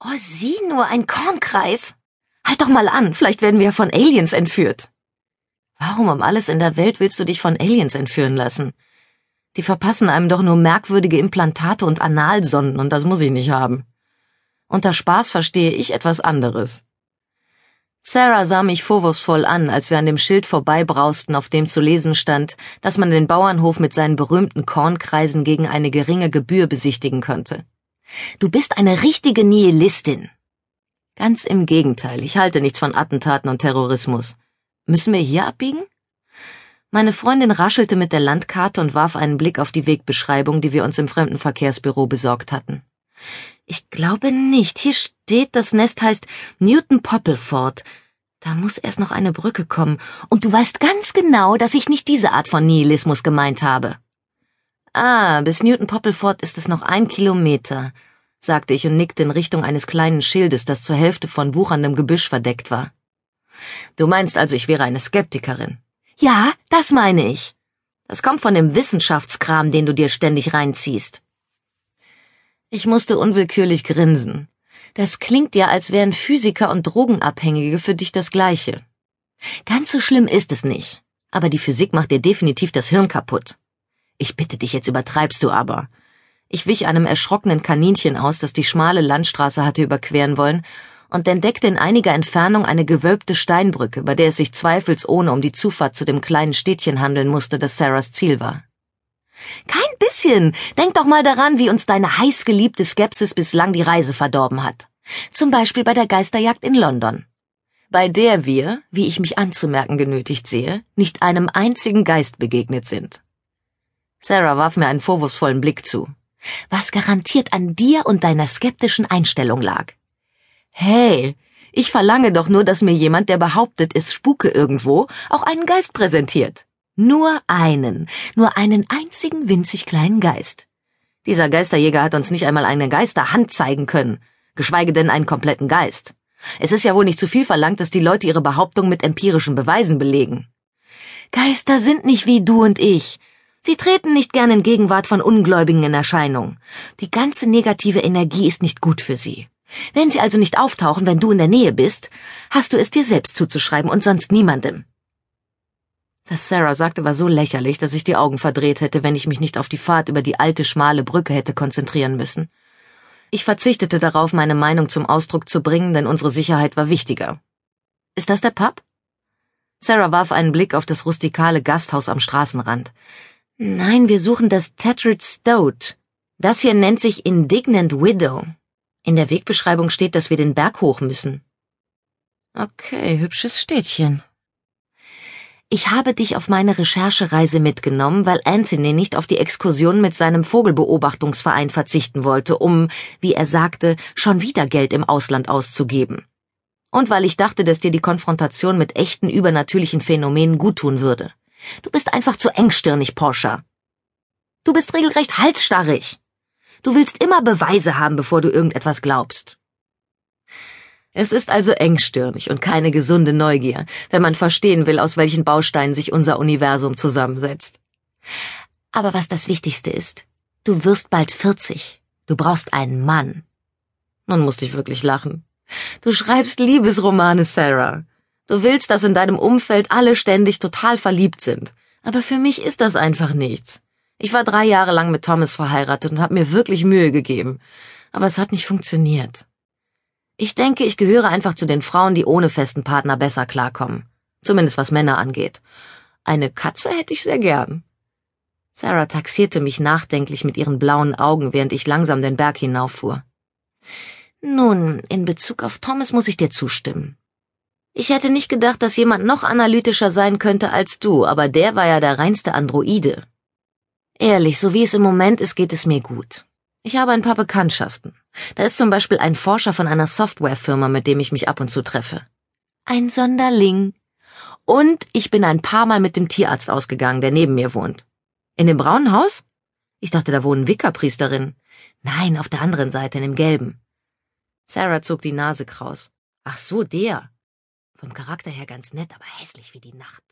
Oh, sieh nur, ein Kornkreis. Halt doch mal an, vielleicht werden wir von Aliens entführt. Warum um alles in der Welt willst du dich von Aliens entführen lassen? Die verpassen einem doch nur merkwürdige Implantate und Analsonden und das muss ich nicht haben. Unter Spaß verstehe ich etwas anderes. Sarah sah mich vorwurfsvoll an, als wir an dem Schild vorbeibrausten, auf dem zu lesen stand, dass man den Bauernhof mit seinen berühmten Kornkreisen gegen eine geringe Gebühr besichtigen könnte. Du bist eine richtige Nihilistin. Ganz im Gegenteil, ich halte nichts von Attentaten und Terrorismus. Müssen wir hier abbiegen? Meine Freundin raschelte mit der Landkarte und warf einen Blick auf die Wegbeschreibung, die wir uns im Fremdenverkehrsbüro besorgt hatten. Ich glaube nicht. Hier steht, das Nest heißt Newton Poppleford. Da muss erst noch eine Brücke kommen. Und du weißt ganz genau, dass ich nicht diese Art von Nihilismus gemeint habe. Ah, bis Newton Poppleford ist es noch ein Kilometer, sagte ich und nickte in Richtung eines kleinen Schildes, das zur Hälfte von wucherndem Gebüsch verdeckt war. Du meinst also, ich wäre eine Skeptikerin? Ja, das meine ich. Das kommt von dem Wissenschaftskram, den du dir ständig reinziehst. Ich musste unwillkürlich grinsen. Das klingt ja, als wären Physiker und Drogenabhängige für dich das Gleiche. Ganz so schlimm ist es nicht. Aber die Physik macht dir definitiv das Hirn kaputt. Ich bitte dich, jetzt übertreibst du aber. Ich wich einem erschrockenen Kaninchen aus, das die schmale Landstraße hatte überqueren wollen, und entdeckte in einiger Entfernung eine gewölbte Steinbrücke, bei der es sich zweifelsohne um die Zufahrt zu dem kleinen Städtchen handeln musste, das Sarahs Ziel war. Kein bisschen. Denk doch mal daran, wie uns deine heißgeliebte Skepsis bislang die Reise verdorben hat. Zum Beispiel bei der Geisterjagd in London. Bei der wir, wie ich mich anzumerken genötigt sehe, nicht einem einzigen Geist begegnet sind. Sarah warf mir einen vorwurfsvollen Blick zu. Was garantiert an dir und deiner skeptischen Einstellung lag. Hey, ich verlange doch nur, dass mir jemand, der behauptet, es spuke irgendwo, auch einen Geist präsentiert. Nur einen, nur einen einzigen winzig kleinen Geist. Dieser Geisterjäger hat uns nicht einmal eine Geisterhand zeigen können, geschweige denn einen kompletten Geist. Es ist ja wohl nicht zu viel verlangt, dass die Leute ihre Behauptung mit empirischen Beweisen belegen. Geister sind nicht wie du und ich. Sie treten nicht gern in Gegenwart von Ungläubigen in Erscheinung. Die ganze negative Energie ist nicht gut für sie. Wenn sie also nicht auftauchen, wenn du in der Nähe bist, hast du es dir selbst zuzuschreiben und sonst niemandem. Was Sarah sagte, war so lächerlich, dass ich die Augen verdreht hätte, wenn ich mich nicht auf die Fahrt über die alte schmale Brücke hätte konzentrieren müssen. Ich verzichtete darauf, meine Meinung zum Ausdruck zu bringen, denn unsere Sicherheit war wichtiger. Ist das der Pub? Sarah warf einen Blick auf das rustikale Gasthaus am Straßenrand. Nein, wir suchen das Tetrick Stoat. Das hier nennt sich Indignant Widow. In der Wegbeschreibung steht, dass wir den Berg hoch müssen. Okay, hübsches Städtchen. Ich habe dich auf meine Recherchereise mitgenommen, weil Anthony nicht auf die Exkursion mit seinem Vogelbeobachtungsverein verzichten wollte, um, wie er sagte, schon wieder Geld im Ausland auszugeben. Und weil ich dachte, dass dir die Konfrontation mit echten übernatürlichen Phänomenen guttun würde. Du bist einfach zu engstirnig, Porsche. Du bist regelrecht halsstarrig. Du willst immer Beweise haben, bevor du irgendetwas glaubst. Es ist also engstirnig und keine gesunde Neugier, wenn man verstehen will, aus welchen Bausteinen sich unser Universum zusammensetzt. Aber was das Wichtigste ist, du wirst bald 40. Du brauchst einen Mann. Nun musste ich wirklich lachen. Du schreibst Liebesromane, Sarah. Du willst, dass in deinem Umfeld alle ständig total verliebt sind. Aber für mich ist das einfach nichts. Ich war drei Jahre lang mit Thomas verheiratet und habe mir wirklich Mühe gegeben. Aber es hat nicht funktioniert. Ich denke, ich gehöre einfach zu den Frauen, die ohne festen Partner besser klarkommen. Zumindest was Männer angeht. Eine Katze hätte ich sehr gern. Sarah taxierte mich nachdenklich mit ihren blauen Augen, während ich langsam den Berg hinauffuhr. Nun, in Bezug auf Thomas muss ich dir zustimmen. Ich hätte nicht gedacht, dass jemand noch analytischer sein könnte als du, aber der war ja der reinste Androide. Ehrlich, so wie es im Moment ist, geht es mir gut. Ich habe ein paar Bekanntschaften. Da ist zum Beispiel ein Forscher von einer Softwarefirma, mit dem ich mich ab und zu treffe. Ein Sonderling. Und ich bin ein paar Mal mit dem Tierarzt ausgegangen, der neben mir wohnt. In dem braunen Haus? Ich dachte, da wohnen Wickerpriesterinnen. Nein, auf der anderen Seite, in dem gelben. Sarah zog die Nase kraus. Ach so, der. Vom Charakter her ganz nett, aber hässlich wie die Nacht.